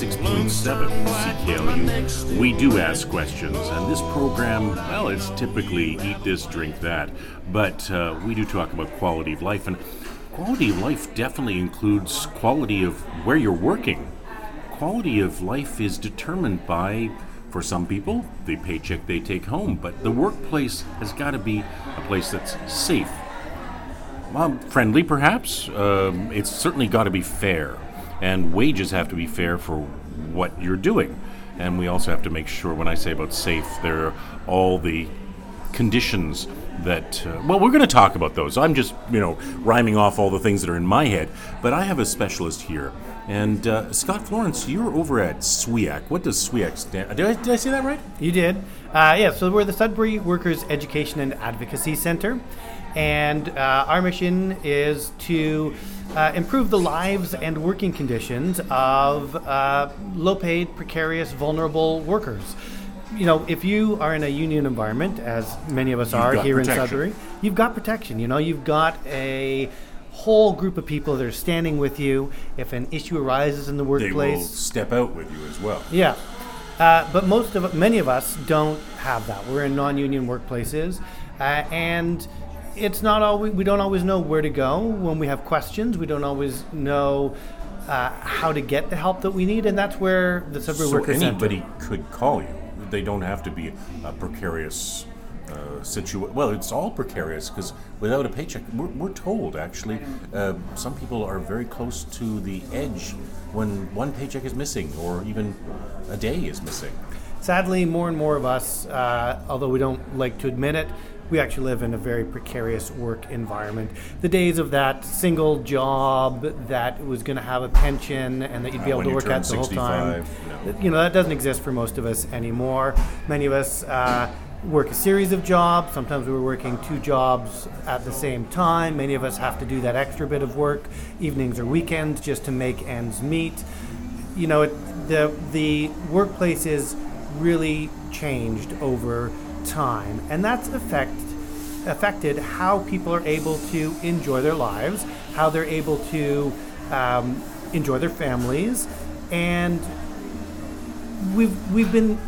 106.7 CKLU. We do ask questions, and this program, well, it's typically eat this, drink that, but uh, we do talk about quality of life, and quality of life definitely includes quality of where you're working. Quality of life is determined by, for some people, the paycheck they take home, but the workplace has got to be a place that's safe. Well, friendly, perhaps. Um, it's certainly got to be fair and wages have to be fair for what you're doing. And we also have to make sure, when I say about safe, there are all the conditions that. Uh, well, we're going to talk about those. I'm just, you know, rhyming off all the things that are in my head, but I have a specialist here. And uh, Scott Florence, you're over at SWEAC. What does SWEAC stand? Did I, did I say that right? You did. Uh, yeah, so we're the Sudbury Workers Education and Advocacy Center. And uh, our mission is to uh, improve the lives and working conditions of uh, low paid, precarious, vulnerable workers. You know, if you are in a union environment, as many of us are here protection. in Sudbury, you've got protection. You know, you've got a whole group of people that are standing with you if an issue arises in the workplace, they will step out with you as well. Yeah, uh, but most of many of us don't have that. We're in non-union workplaces, uh, and it's not always we don't always know where to go when we have questions. We don't always know uh, how to get the help that we need, and that's where the Sudbury So Workers anybody could call you. They don't have to be a precarious uh, situation. Well, it's all precarious because without a paycheck, we're, we're told actually, uh, some people are very close to the edge when one paycheck is missing or even a day is missing. Sadly, more and more of us, uh, although we don't like to admit it, we actually live in a very precarious work environment. The days of that single job that was going to have a pension and that you'd be Uh, able to work at the whole time, no. you know, that doesn't exist for most of us anymore. Many of us uh, work a series of jobs. Sometimes we're working two jobs at the same time. Many of us have to do that extra bit of work, evenings or weekends, just to make ends meet you know, it, the the workplace is really changed over time, and that's affect affected how people are able to enjoy their lives, how they're able to um, enjoy their families, and we've we've been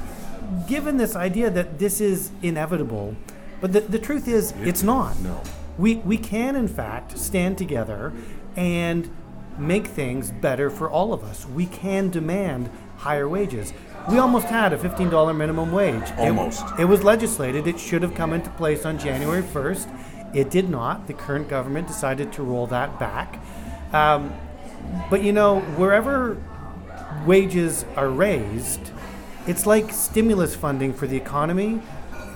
given this idea that this is inevitable, but the, the truth is it's not. No. We we can in fact stand together and make things better for all of us. We can demand higher wages. We almost had a $15 minimum wage. It- Almost. It, was legislated. It should have come into place on January 1st. It did not. The current government decided to roll that back. Um, but you know, wherever wages are raised, it's like stimulus funding for the economy.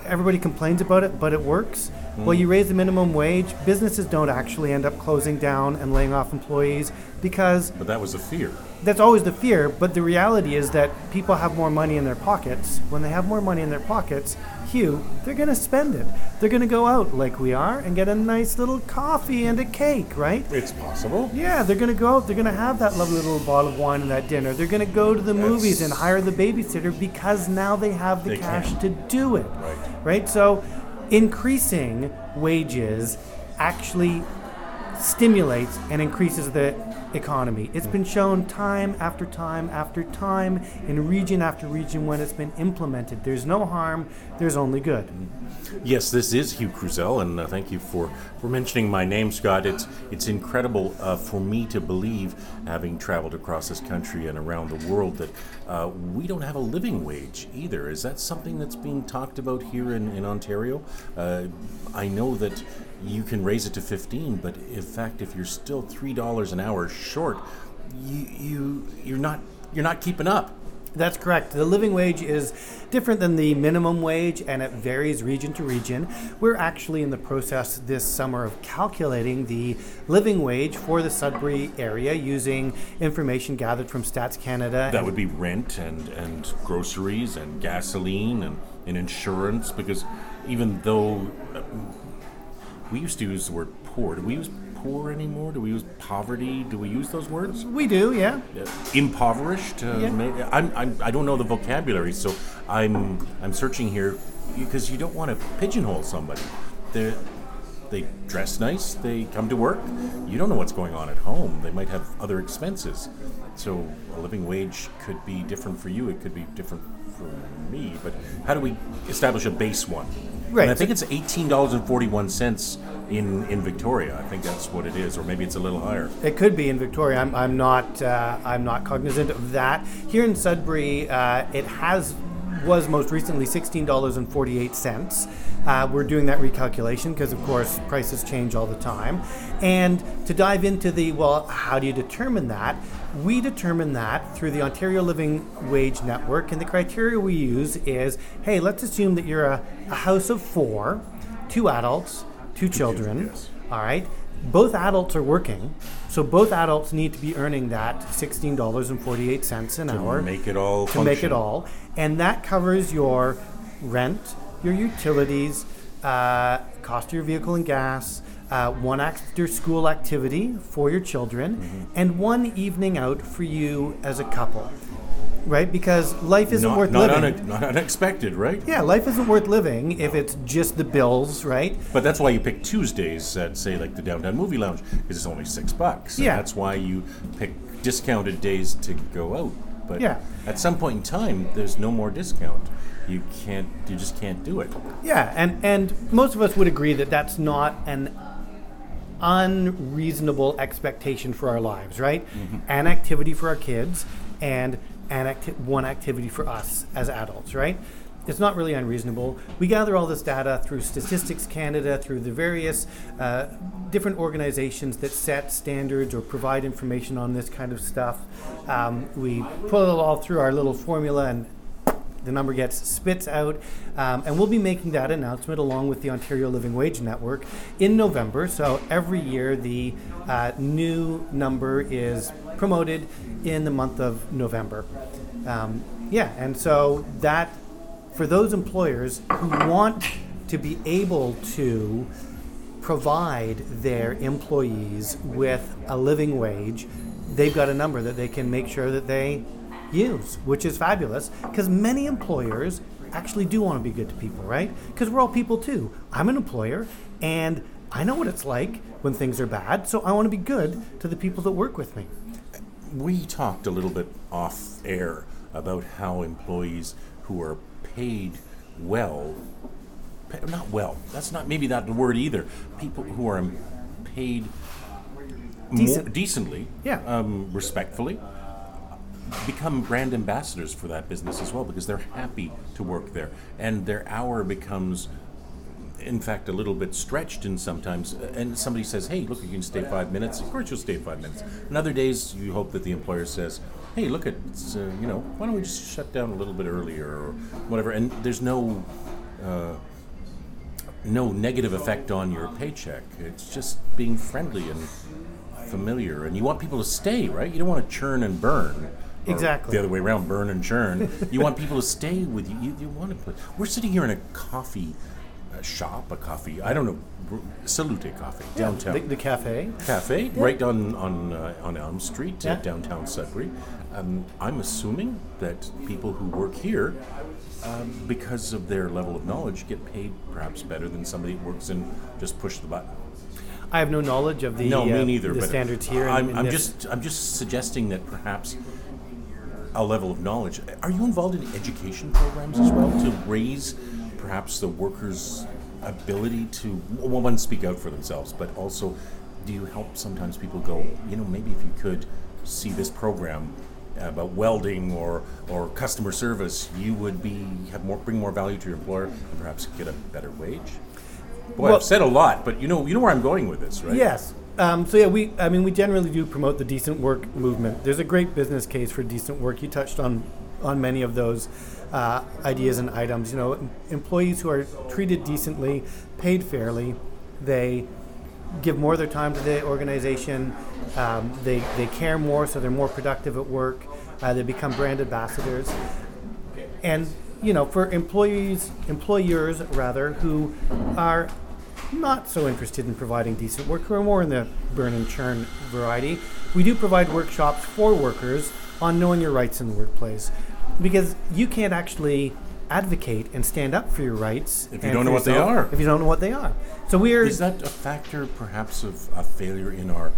Everybody complains about it, but it works. Well, you raise the minimum wage, businesses don't actually end up closing down and laying off employees because But that was a fear. That's always the fear. But the reality is that people have more money in their pockets. When they have more money in their pockets, Hugh, they're going to spend it. They're going to go out like we are and get a nice little coffee and a cake, right? It's possible. Yeah, they're going to go out. They're going to have that lovely little bottle of wine and that dinner. They're going to go to the movies and hire the babysitter because now they have the They cash can. to do it. Right. Right? So increasing wages actually stimulates and increases the economy. It's been shown time after time after time in region after region when it's been implemented. There's no harm, there's only good. Yes, this is Hugh Kruzel, and uh, thank you for, for mentioning my name, Scott. It's it's incredible uh, for me to believe, having traveled across this country and around the world, that uh, we don't have a living wage either. Is that something that's being talked about here in, in Ontario? Uh, I know that you can raise it to 15, but in fact, if you're still three dollars an hour short, you you you're not you're not keeping up. That's correct. The living wage is different than the minimum wage and it varies region to region. We're actually in the process this summer of calculating the living wage for the Sudbury area using information gathered from Stats Canada. That would be rent and, and groceries and gasoline and, and insurance because even though uh, we used to use the word poor, do we use poor anymore? Do we use poverty? Do we use those words? we do, yeah. Uh, impoverished? Uh, Yeah. may- I'm, I'm, I don't know the vocabulary, so I'm, I'm searching here because you don't want to pigeonhole somebody. There, they dress nice, they come to work. You don't know what's going on at home. They might have other expenses. So a living wage could be different for you. It could be different for me. But how do we establish a base one? Right. And I think it's eighteen dollars and forty one cents in in Victoria. I think that's what it is, or maybe it's a little higher. It could be in Victoria. I'm, I'm not. Uh, I'm not cognizant of that. Here in Sudbury, uh, it has was most recently sixteen dollars and forty eight cents. Uh, we're doing that recalculation because, of course, prices change all the time. And to dive into the well, how do you determine that? We determine that through the Ontario Living Wage Network, and the criteria we use is: hey, let's assume that you're a, a house of four, two adults, two children. yes. All right. Both adults are working, so both adults need to be earning that sixteen dollars and forty eight cents an hour To Make it all to make it all, and that covers your rent, your utilities, uh, cost of your vehicle and gas, uh, one after school activity for your children, Mm-hmm. and one evening out for you as a couple, right? Because life isn't Not, worth not, living. une- not unexpected, right? yeah, life isn't worth living if it's just the bills, right? But that's why you pick Tuesdays at, say, like the Downtown Movie Lounge, because it's only six bucks. Yeah. that's why you pick discounted days to go out. But Yeah. at some point in time, there's no more discount. You can't. You just can't do it. Yeah, and and most of us would agree that that's not an unreasonable expectation for our lives, right? Mm-hmm. An activity for our kids and an acti- one activity for us as adults, right? It's not really unreasonable. We gather all this data through Statistics Canada, through the various uh, different organizations that set standards or provide information on this kind of stuff. Um, we pull it all through our little formula and the number gets spits out, um, and we'll be making that announcement along with the Ontario Living Wage Network in November. So every year, the uh, new number is promoted in the month of November. Um, yeah, and so that for those employers who want to be able to provide their employees with a living wage, they've got a number that they can make sure that they use, which is fabulous because many employers actually do want to be good to people, right? Because we're all people too. I'm an employer and I know what it's like when things are bad, so I want to be good to the people that work with me. We talked a little bit off air about how employees who are paid well, pa- not well, that's not maybe not the word either. People who are paid Decent. More, decently, Yeah. um, respectfully, become brand ambassadors for that business as well because they're happy to work there. And their hour becomes in fact a little bit stretched and sometimes. And somebody says hey look you can stay five minutes. Of course you'll stay five minutes. And other days you hope that the employer says hey look it's uh, you know why don't we just shut down a little bit earlier or whatever? And there's no uh, no negative effect on your paycheck. It's just being friendly and familiar. And you want people to stay right? You don't want to churn and burn Exactly. the other way around burn and churn you want people to stay with you you, you want to put we're sitting here in a coffee uh, shop a coffee i don't know salute coffee downtown The, the cafe. cafe right on on uh, on Elm Street, uh, Yeah. downtown Sudbury. Um, I'm assuming that people who work here, um, because of their level of knowledge, get paid perhaps better than somebody who works in just push the button. I have no knowledge of the no, uh, me neither. the standards here. I'm, in I'm just I'm just suggesting that perhaps a level of knowledge. Are you involved in education programs as well to raise perhaps the workers' ability to well, one speak out for themselves, but also do you help sometimes people go, you know, maybe if you could see this program about welding or or customer service, you would be have more bring more value to your employer and perhaps get a better wage. Boy, Well- I've said a lot, but you know you know where I'm going with this, right? Yes. Um, so yeah, we I mean we generally do promote the decent work movement. There's a great business case for decent work. You touched on on many of those uh, ideas and items. You know, employees who are treated decently, paid fairly, they give more of their time to the organization. Um, they they care more, so they're more productive at work. Uh, they become brand ambassadors and you know for employees employers rather who are not so interested in providing decent work who are more in the burn and churn variety we do provide workshops for workers on knowing your rights in the workplace because you can't actually advocate and stand up for your rights. If you don't know what they are. If you don't know what they are. So we're Is that a factor, perhaps, of a failure in our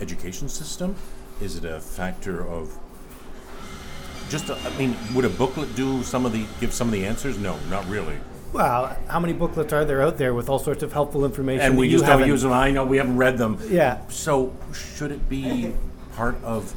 education system? Is it a factor of just? A, I mean, would a booklet do some of the give some of the answers? No, not really. Well, how many booklets are there out there with all sorts of helpful information? And that we you just don't haven't- use them. I know we haven't read them. Yeah. So should it be part of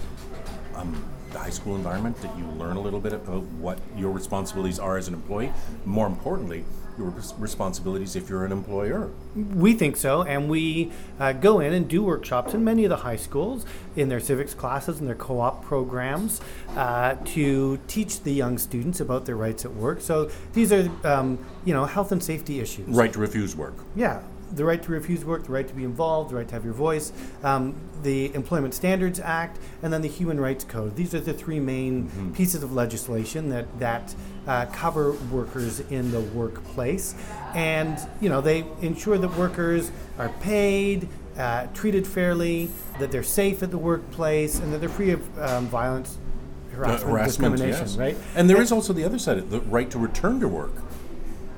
um, the high school environment that you learn a little bit about what your responsibilities are as an employee? More importantly, your responsibilities if you're an employer. We think so, and we uh, go in and do workshops in many of the high schools in their civics classes and their co-op programs uh, to teach the young students about their rights at work. So these are, um, you know, health and safety issues. Right to refuse work. Yeah, the right to refuse work, the right to be involved, the right to have your voice, um, the Employment Standards Act, and then the Human Rights Code. These are the three main pieces of legislation that that uh, cover workers in the workplace, and you know they ensure that workers are paid. Uh, treated fairly, that they're safe at the workplace, and that they're free of um, violence, Uh, harassment, harassment, discrimination. yes. Right? And there is also the other side, of the right to return to work.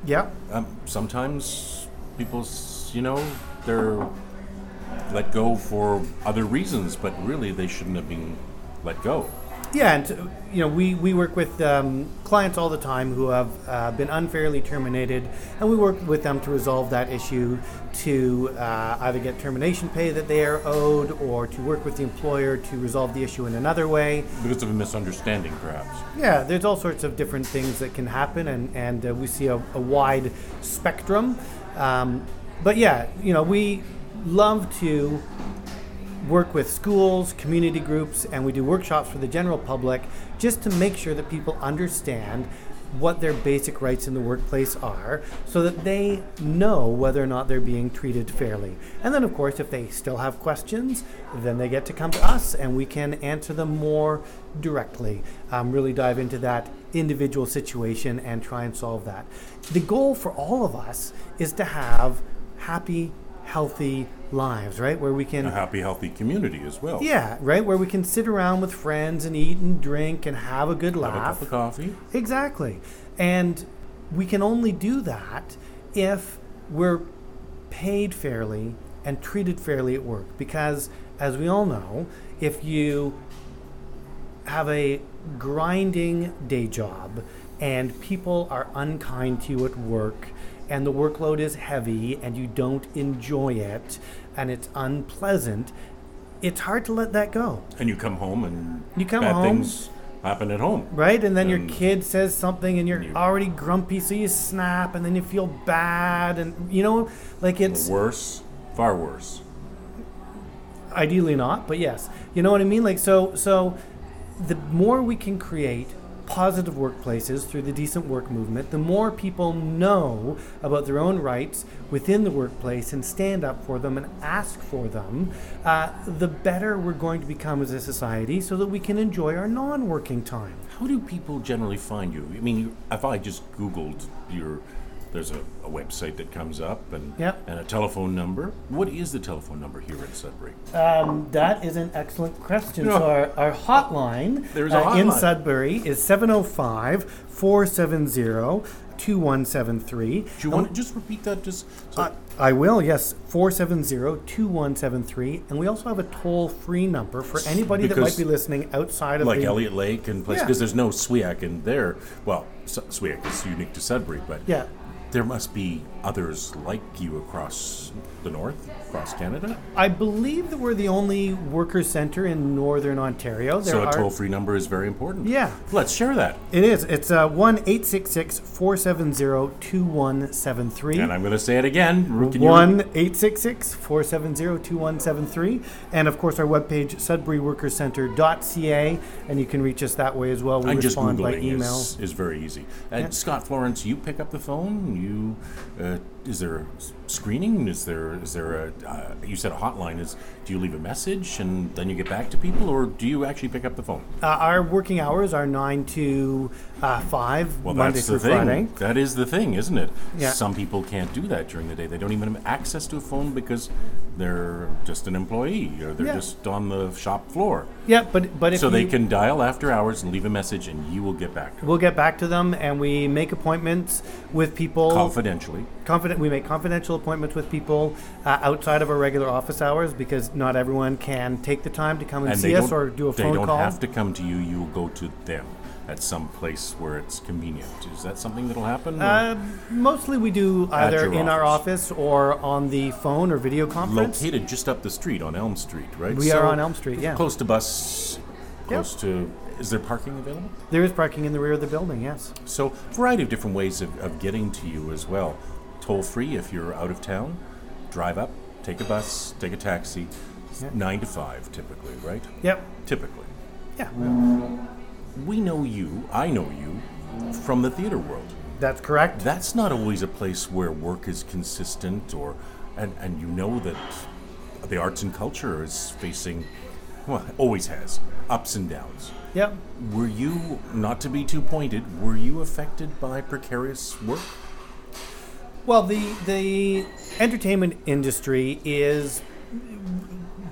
Yeah. Um, sometimes people, you know, they're let go for other reasons, but really they shouldn't have been let go. Yeah, and you know we, we work with um, clients all the time who have uh, been unfairly terminated, and we work with them to resolve that issue, to uh, either get termination pay that they are owed, or to work with the employer to resolve the issue in another way. Because of a misunderstanding, perhaps. Yeah, there's all sorts of different things that can happen, and and uh, we see a, a wide spectrum. Um, but yeah, you know we love to work with schools, community groups, and we do workshops for the general public just to make sure that people understand what their basic rights in the workplace are so that they know whether or not they're being treated fairly. And then, of course, if they still have questions, then they get to come to us and we can answer them more directly, um, really dive into that individual situation and try and solve that. The goal for all of us is to have happy, healthy lives, right? Where we can A happy, healthy community as well. yeah, right. Where we can sit around with friends and eat and drink and have a good Have a cup laugh. of coffee. Exactly. And we can only do that if we're paid fairly and treated fairly at work. Because, as we all know, if you have a grinding day job and people are unkind to you at work and the workload is heavy and you don't enjoy it and it's unpleasant, it's hard to let that go. And you come home and You come bad home- things happen at home. Right? And then your kid says something and you're you- already grumpy, so you snap and then you feel bad. And, you know, like it's Worse, far worse. ideally not, but yes. You know what I mean? Like, so, so the more we can create positive workplaces through the decent work movement, the more people know about their own rights within the workplace and stand up for them and ask for them, uh, the better we're going to become as a society so that we can enjoy our non working time. How do people generally find you? I mean, if I just Googled your, there's a, a website that comes up and Yep. and a telephone number. What is the telephone number here in Sudbury? Um, that is an excellent question. Yeah. So our, our hotline, There's a uh, in. Sudbury is 705-470-2173. Do you want to just repeat that? Just so, Uh, I will, yes, 470-2173. And we also have a toll-free number for anybody that might be listening outside of like the... Elliott Lake and places Yeah. because there's no SWEAC in there. Well, S- SWEAC is unique to Sudbury, but Yeah. There must be others like you across the north, across Canada. I believe that we're the only worker center in Northern Ontario. There so a toll-free number is very important. Yeah. Let's share that. It is. It's uh, 1-866-470-2173. And I'm going to say it again. Can you One eight six six four seven zero two one seven three, and of course our webpage sudburyworkerscenter.ca, and you can reach us that way as well. We I'm respond by email. is, is very easy. And Yeah. Scott Florence, you pick up the phone, you uh, uh, is there screening? Is there is there a uh, you said a hotline? Is do you leave a message and then you get back to people, or do you actually pick up the phone? Uh, our working hours are nine to uh, five, Well, Monday that's through the thing. Friday. That is the thing, isn't it? Yeah. Some people can't do that during the day. They don't even have access to a phone because they're just an employee or they're Yeah. just on the shop floor. Yeah, but but if So they can dial after hours and leave a message, and you will get back to them we'll get back to them, and we make appointments with people. Confidentially. Confidentially. Confident we make confidential appointments with people uh, outside of our regular office hours because not everyone can take the time to come and, And see us or do a phone call. they don't call. have to come to you. You will go to them at some place where it's convenient. Is that something that'll happen? Uh, mostly we do either in our office. office or on the phone or video conference. Located just up the street on Elm Street, right? We are on Elm Street, yeah. Close to bus. Close to. Is there parking available? There is parking in the rear of the building, yes. So, variety of different ways of, of getting to you as well. Toll free if you're out of town. Drive up, take a bus, take a taxi. Yeah. Nine to five, typically, right? Yep. Typically. Yeah. We know you, I know you, from the theater world. That's correct. That's not always a place where work is consistent or and, and you know that the arts and culture is facing well, always has ups and downs. Yep. Were you, not to be too pointed, were you affected by precarious work? Well, the the entertainment industry is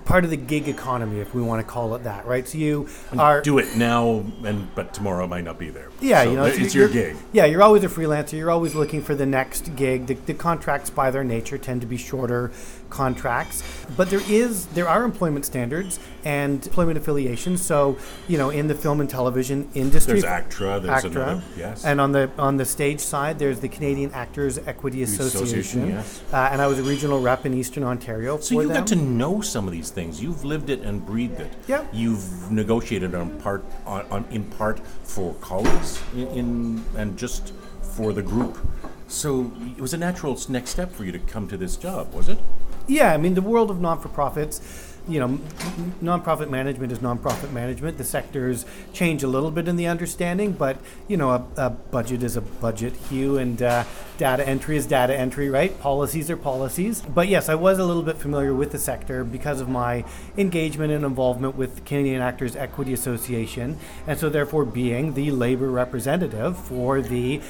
part of the gig economy, if we want to call it that, right? So you are Do it now, and but tomorrow might not be there. Yeah, So you know, it's, so your gig. Yeah, you're always a freelancer. You're always looking for the next gig. The, the contracts, by their nature, tend to be shorter contracts, but there is there are employment standards and employment affiliations. So, you know, in the film and television industry, There's ACTRA, there's ACTRA, another- yes. and on the on the stage side, there's the Canadian Actors Equity Association, Association, yes. uh, and I was a regional rep in Eastern Ontario So for you them. got to know some of these things. You've lived it and breathed it. Yeah. You've negotiated on part on, on in part for colleagues in, in and just for the group. So it was a natural next step for you to come to this job, was it? Yeah, I mean, the world of non for profits, you know, nonprofit management is nonprofit management. The sectors change a little bit in the understanding, but, you know, a, a budget is a budget, Hugh, and uh, data entry is data entry, right? Policies are policies. But yes, I was a little bit familiar with the sector because of my engagement and involvement with Canadian Actors Equity Association, and so therefore being the labor representative for the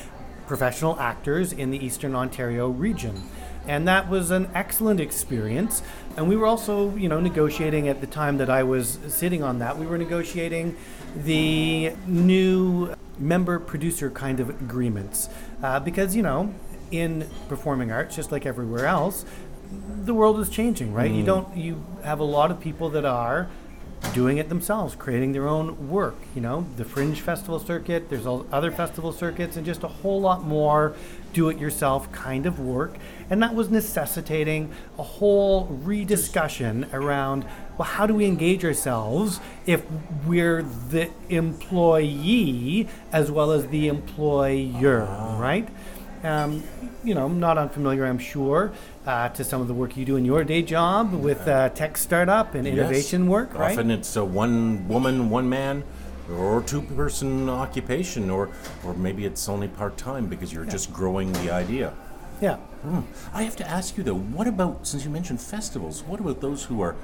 professional actors in the Eastern Ontario region. And that was an excellent experience. And we were also, you know, negotiating at the time that I was sitting on that, we were negotiating the new member producer kind of agreements. Uh, because, you know, in performing arts, just like everywhere else, the world is changing, right? You don't, you have a lot of people that are doing it themselves, creating their own work. You know, the Fringe Festival circuit, there's all other festival circuits, and just a whole lot more do it yourself kind of work. And that was necessitating a whole rediscussion around well, how do we engage ourselves if we're the employee as well as the employer, right? Um, you know, not unfamiliar, I'm sure, uh, to some of the work you do in your day job with uh, tech startup and innovation Yes. work, right? Often it's a one woman, one man, or two person occupation, or or maybe it's only part time because you're just growing the idea. Yeah. Hmm. I have to ask you though, what about since you mentioned festivals? What about those who are?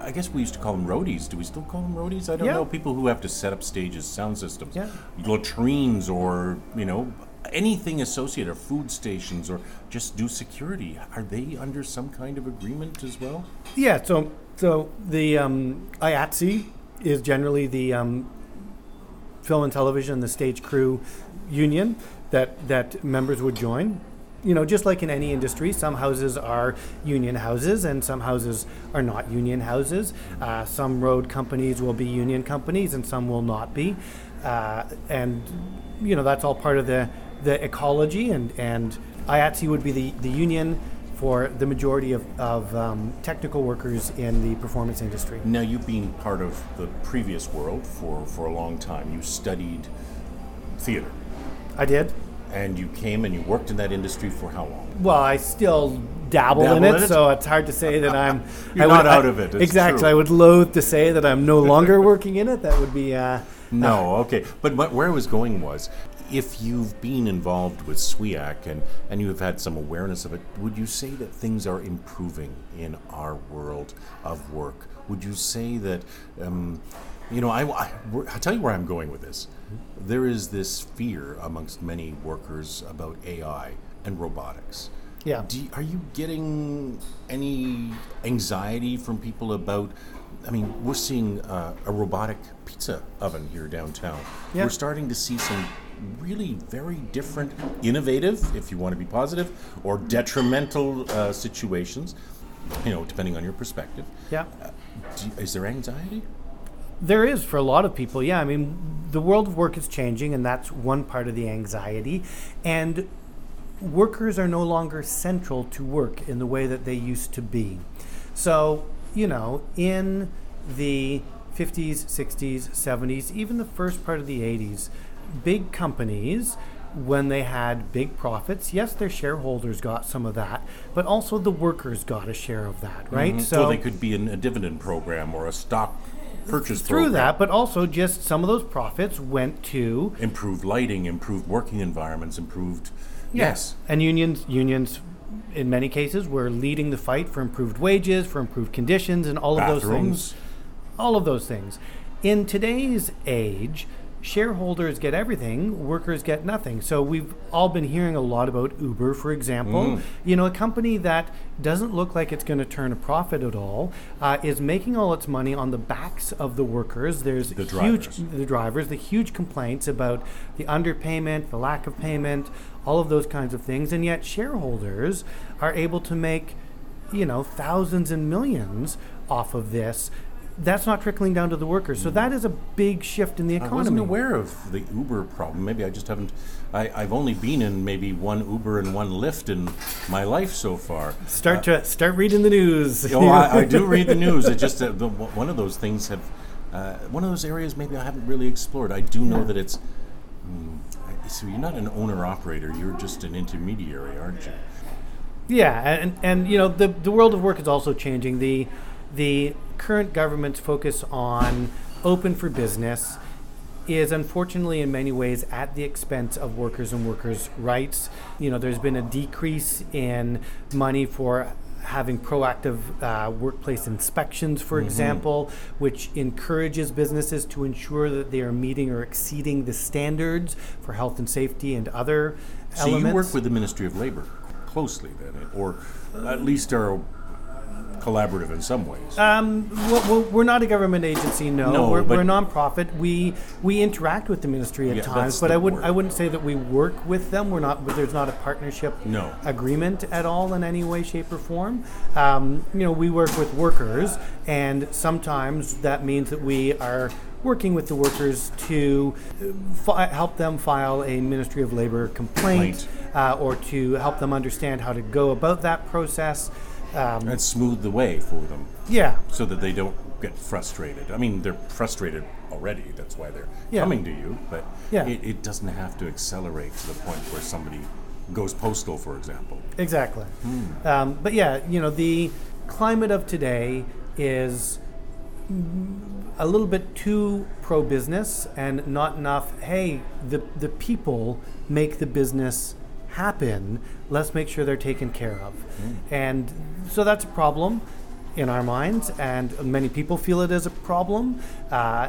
I guess we used to call them roadies. Do we still call them roadies? I don't Yeah. know. People who have to set up stages, sound systems, Yeah. latrines, or you know anything associated, or food stations, or just do security. Are they under some kind of agreement as well? Yeah, so so the um, IATSE is generally the um, film and television, the stage crew union that that members would join. You know, just like in any industry, some houses are union houses and some houses are not union houses. Uh, some road companies will be union companies and some will not be. Uh, and you know that's all part of the the ecology and and IATSE would be the the union for the majority of, of um, technical workers in the performance industry. Now, you've been part of the previous world for, for a long time, you studied theater, I did. and you came and you worked in that industry for how long? Well, I still dabble, in, it, in it? so it's hard to say that I'm. You're I not out I- of it, it's exactly. true. I would loathe to say that I'm no longer working in it. That would be. Uh, No, okay. But what, where I was going was, if you've been involved with SWEAC and, and you have had some awareness of it, would you say that things are improving in our world of work? Would you say that, um, you know, I, I, will tell you where I'm going with this. There is this fear amongst many workers about AI and robotics. Yeah. You, are you getting any anxiety from people about? I mean, we're seeing uh, a robotic pizza oven here downtown. Yeah. We're starting to see some really very different, innovative, if you want to be positive, or detrimental uh, situations. You know, depending on your perspective. Yeah. Do is there anxiety? There is for a lot of people, yeah. I mean, the world of work is changing, and that's one part of the anxiety. And workers are no longer central to work in the way that they used to be. So, you know, in the 50s, 60s, 70s, even the first part of the 80s, big companies, when they had big profits, yes, their shareholders got some of that, but also the workers got a share of that, right? Mm-hmm. So, they could be in a dividend program or a stock purchase through program. that, but also just some of those profits went to improved lighting, improved working environments, improved. Yes. and unions unions in many cases we're leading the fight for improved wages, for improved conditions, and all of those things. All of those things. In today's age, shareholders get everything, workers get nothing. So we've all been hearing a lot about Uber, for example. Mm. You know, a company that doesn't look like it's going to turn a profit at all uh, is making all its money on the backs of the workers. There's The huge drivers. the drivers, the huge complaints about the underpayment, the lack of payment, all of those kinds of things, and yet shareholders are able to make, you know, thousands and millions off of this. That's not trickling down to the workers. So that is a big shift in the economy. I wasn't aware of the Uber problem. Maybe I just haven't. I, I've only been in maybe one Uber and one Lyft in my life so far. Start to start reading the news. Oh, I, I do read the news. It just uh, the, one of those things have uh, one of those areas maybe I haven't really explored. I do know that it's. I- so you're not an owner operator. You're just an intermediary, aren't you? Yeah, and and you know the the world of work is also changing. The the current government's focus on open for business is unfortunately in many ways at the expense of workers and workers' rights. You know, there's been a decrease in money for having proactive uh, workplace inspections, for example, which encourages businesses to ensure that they are meeting or exceeding the standards for health and safety and other So elements. you work with the Ministry of Labor closely then, or at least are collaborative in some ways. Um, well, we're not a government agency. No, No, we're, we're a nonprofit. We we interact with the ministry at Yeah, times, but I would word. I wouldn't say that we work with them. We're not. There's not a partnership No. agreement at all in any way, shape, or form. Um, you know, we work with workers, and sometimes that means that we are working with the workers to uh, fi- help them file a Ministry of Labor complaint, uh, or to help them understand how to go about that process. Um, and smooth the way for them yeah, so that they don't get frustrated. I mean, they're frustrated already. That's why they're Yeah. coming to you. But Yeah. it, it doesn't have to accelerate to the point where somebody goes postal, for example. Exactly. Um, but yeah, you know, the climate of today is a little bit too pro business and not enough, hey, the, the people make the business happen. Let's make sure they're taken care of. And so that's a problem in our minds, and many people feel it as a problem. Uh,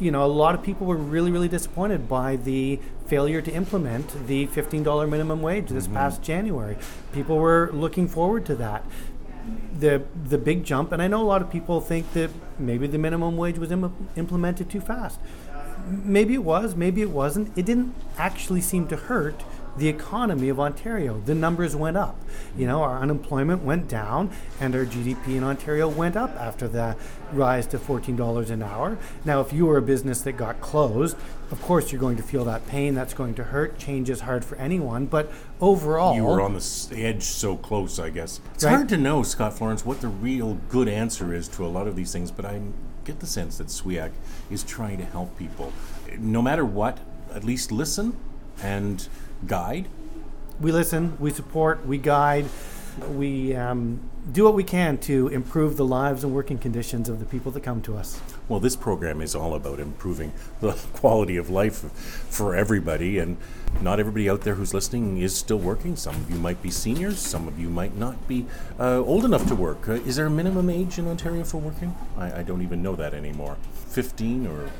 you know, a lot of people were really, really disappointed by the failure to implement the $15 minimum wage this past January. People were looking forward to that. The, the big jump, and I know a lot of people think that maybe the minimum wage was Im- implemented too fast. Maybe it was, maybe it wasn't. It didn't actually seem to hurt the economy of Ontario. The numbers went up. You know, our unemployment went down and our GDP in Ontario went up after the rise to $14 an hour. Now, if you were a business that got closed, of course you're going to feel that pain. That's going to hurt. Change is hard for anyone. But overall, You were on the edge so close, I guess. It's Right. hard to know, Scott Florence, what the real good answer is to a lot of these things, but I get the sense that SWEAC is trying to help people. No matter what, at least listen and guide. we listen, we support, we guide. we um, do what we can to improve the lives and working conditions of the people that come to us. Well, this program is all about improving the quality of life for everybody, and not everybody out there who's listening is still working. Some of you might be seniors, some of you might not be uh, old enough to work. Uh, is there a minimum age in Ontario for working? I, I don't even know that anymore. 15 or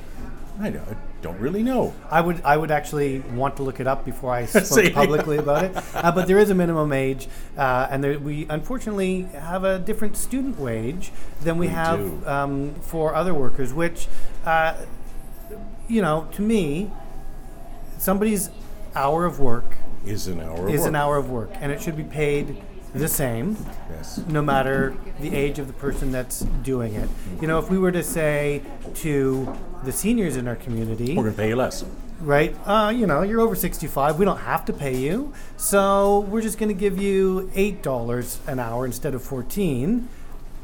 I don't, don't really know. I would I would actually want to look it up before I spoke publicly about it. Uh, but there is a minimum age, uh, and there, we unfortunately have a different student wage than we, We have um, for other workers. Which, uh, you know, to me, somebody's hour of work Is an hour of is work. an hour of work, and it should be paid the same Yes. no matter the age of the person that's doing it. You know, if we were to say to the seniors in our community, We're going to pay you less. right? Uh, you know, you're over 65. We don't have to pay you, so we're just going to give you eight dollars an hour instead of 14.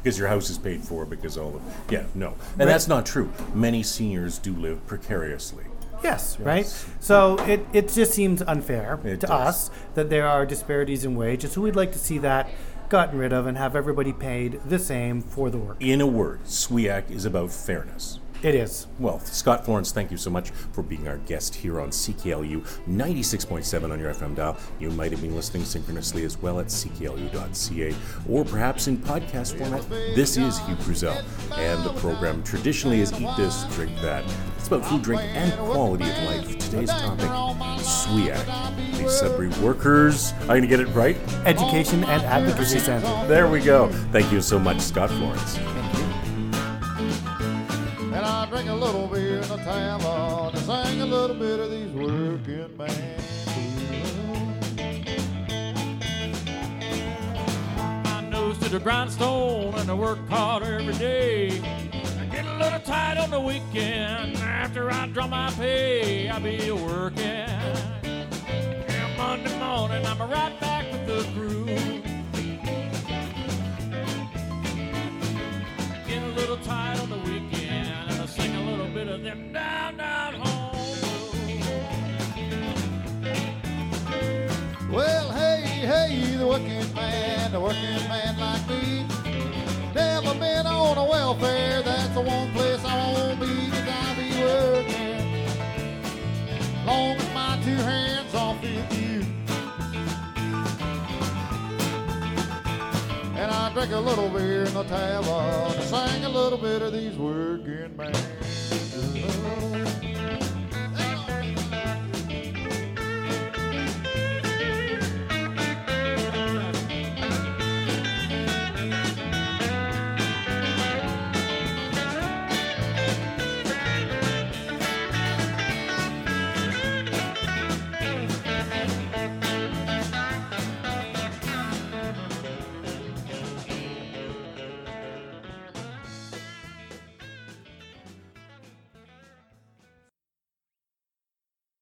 Because your house is paid for because all of yeah no and that's not true. Many seniors do live precariously. Yes, right. So it, it just seems unfair It to does. us that there are disparities in wages. So we'd like to see that gotten rid of and have everybody paid the same for the work. In a word, SWEAC is about fairness. It is. Well, Scott Florence, thank you so much for being our guest here on CKLU 96.7 on your FM dial. You might have been listening synchronously as well at cklu.ca or perhaps in podcast format. This is Hugh Kruzel, and the program traditionally is Eat This, Drink That. It's about food, drink, and quality of life. Today's topic, SWEAC, the Sudbury Workers. I'm going to get it right? Education and Advocacy Center. There we go. Thank you so much, Scott Florence. Man my nose to the grindstone and I work hard every day. I get a little tight on the weekend. After I draw my pay, I be working. And Monday morning, I'm right back with the crew. I get a little tight on the weekend and I sing a little bit of them down, down the working man, a working man like me. Never been on a welfare, that's the one place I won't be, cause I be working. Long as my two hands off with you. And I drink a little beer in the tavern and sing a little bit of these working man.